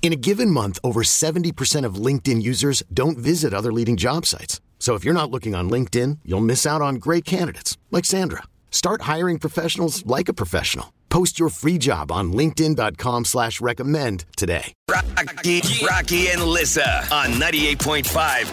In a given month, over 70% of LinkedIn users don't visit other leading job sites. So if you're not looking on LinkedIn, you'll miss out on great candidates like Sandra. Start hiring professionals like a professional. Post your free job on LinkedIn.com slash recommend today. Rocky, Rocky and Lissa on 98.5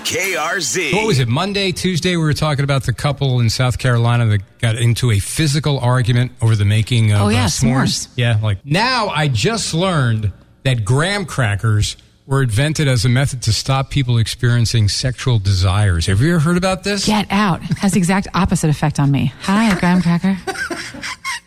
KRZ. What was it? Monday, Tuesday, we were talking about the couple in South Carolina that got into a physical argument over the making of Oh, yeah, uh, s'mores. Yeah, like now I just learned that graham crackers were invented as a method to stop people experiencing sexual desires. Have you ever heard about this? Get out. Has the exact opposite effect on me. Hi, graham cracker.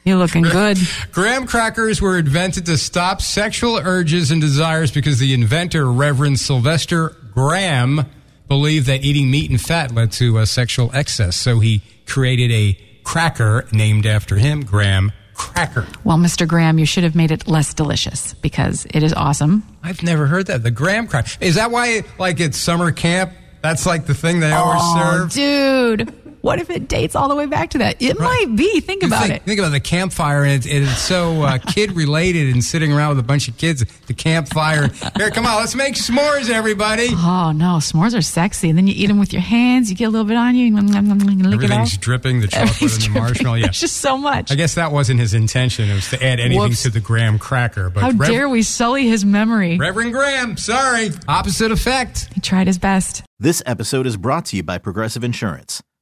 You're looking good? Graham crackers were invented to stop sexual urges and desires because the inventor, Reverend Sylvester Graham, believed that eating meat and fat led to uh, sexual excess. So he created a cracker named after him, Graham Cracker. Well, Mr. Graham, you should have made it less delicious because it is awesome. I've never heard that. The Graham cracker. Is that why, like, at summer camp, that's like the thing they always oh, serve? dude. What if it dates all the way back to that? It might be. Think You about think, it. Think about the campfire, and it's, and it's so uh, kid related, and sitting around with a bunch of kids at the campfire. Here, come on, let's make s'mores, everybody. Oh no, s'mores are sexy. And then you eat them with your hands. You get a little bit on you. And lick it Everything's off. dripping, the chocolate Everything's and the marshmallow. Yeah. It's just so much. I guess that wasn't his intention. It was to add anything Whoops. to the graham cracker. But How Rev- dare we sully his memory? Reverend Graham, sorry. Opposite effect. He tried his best. This episode is brought to you by Progressive Insurance.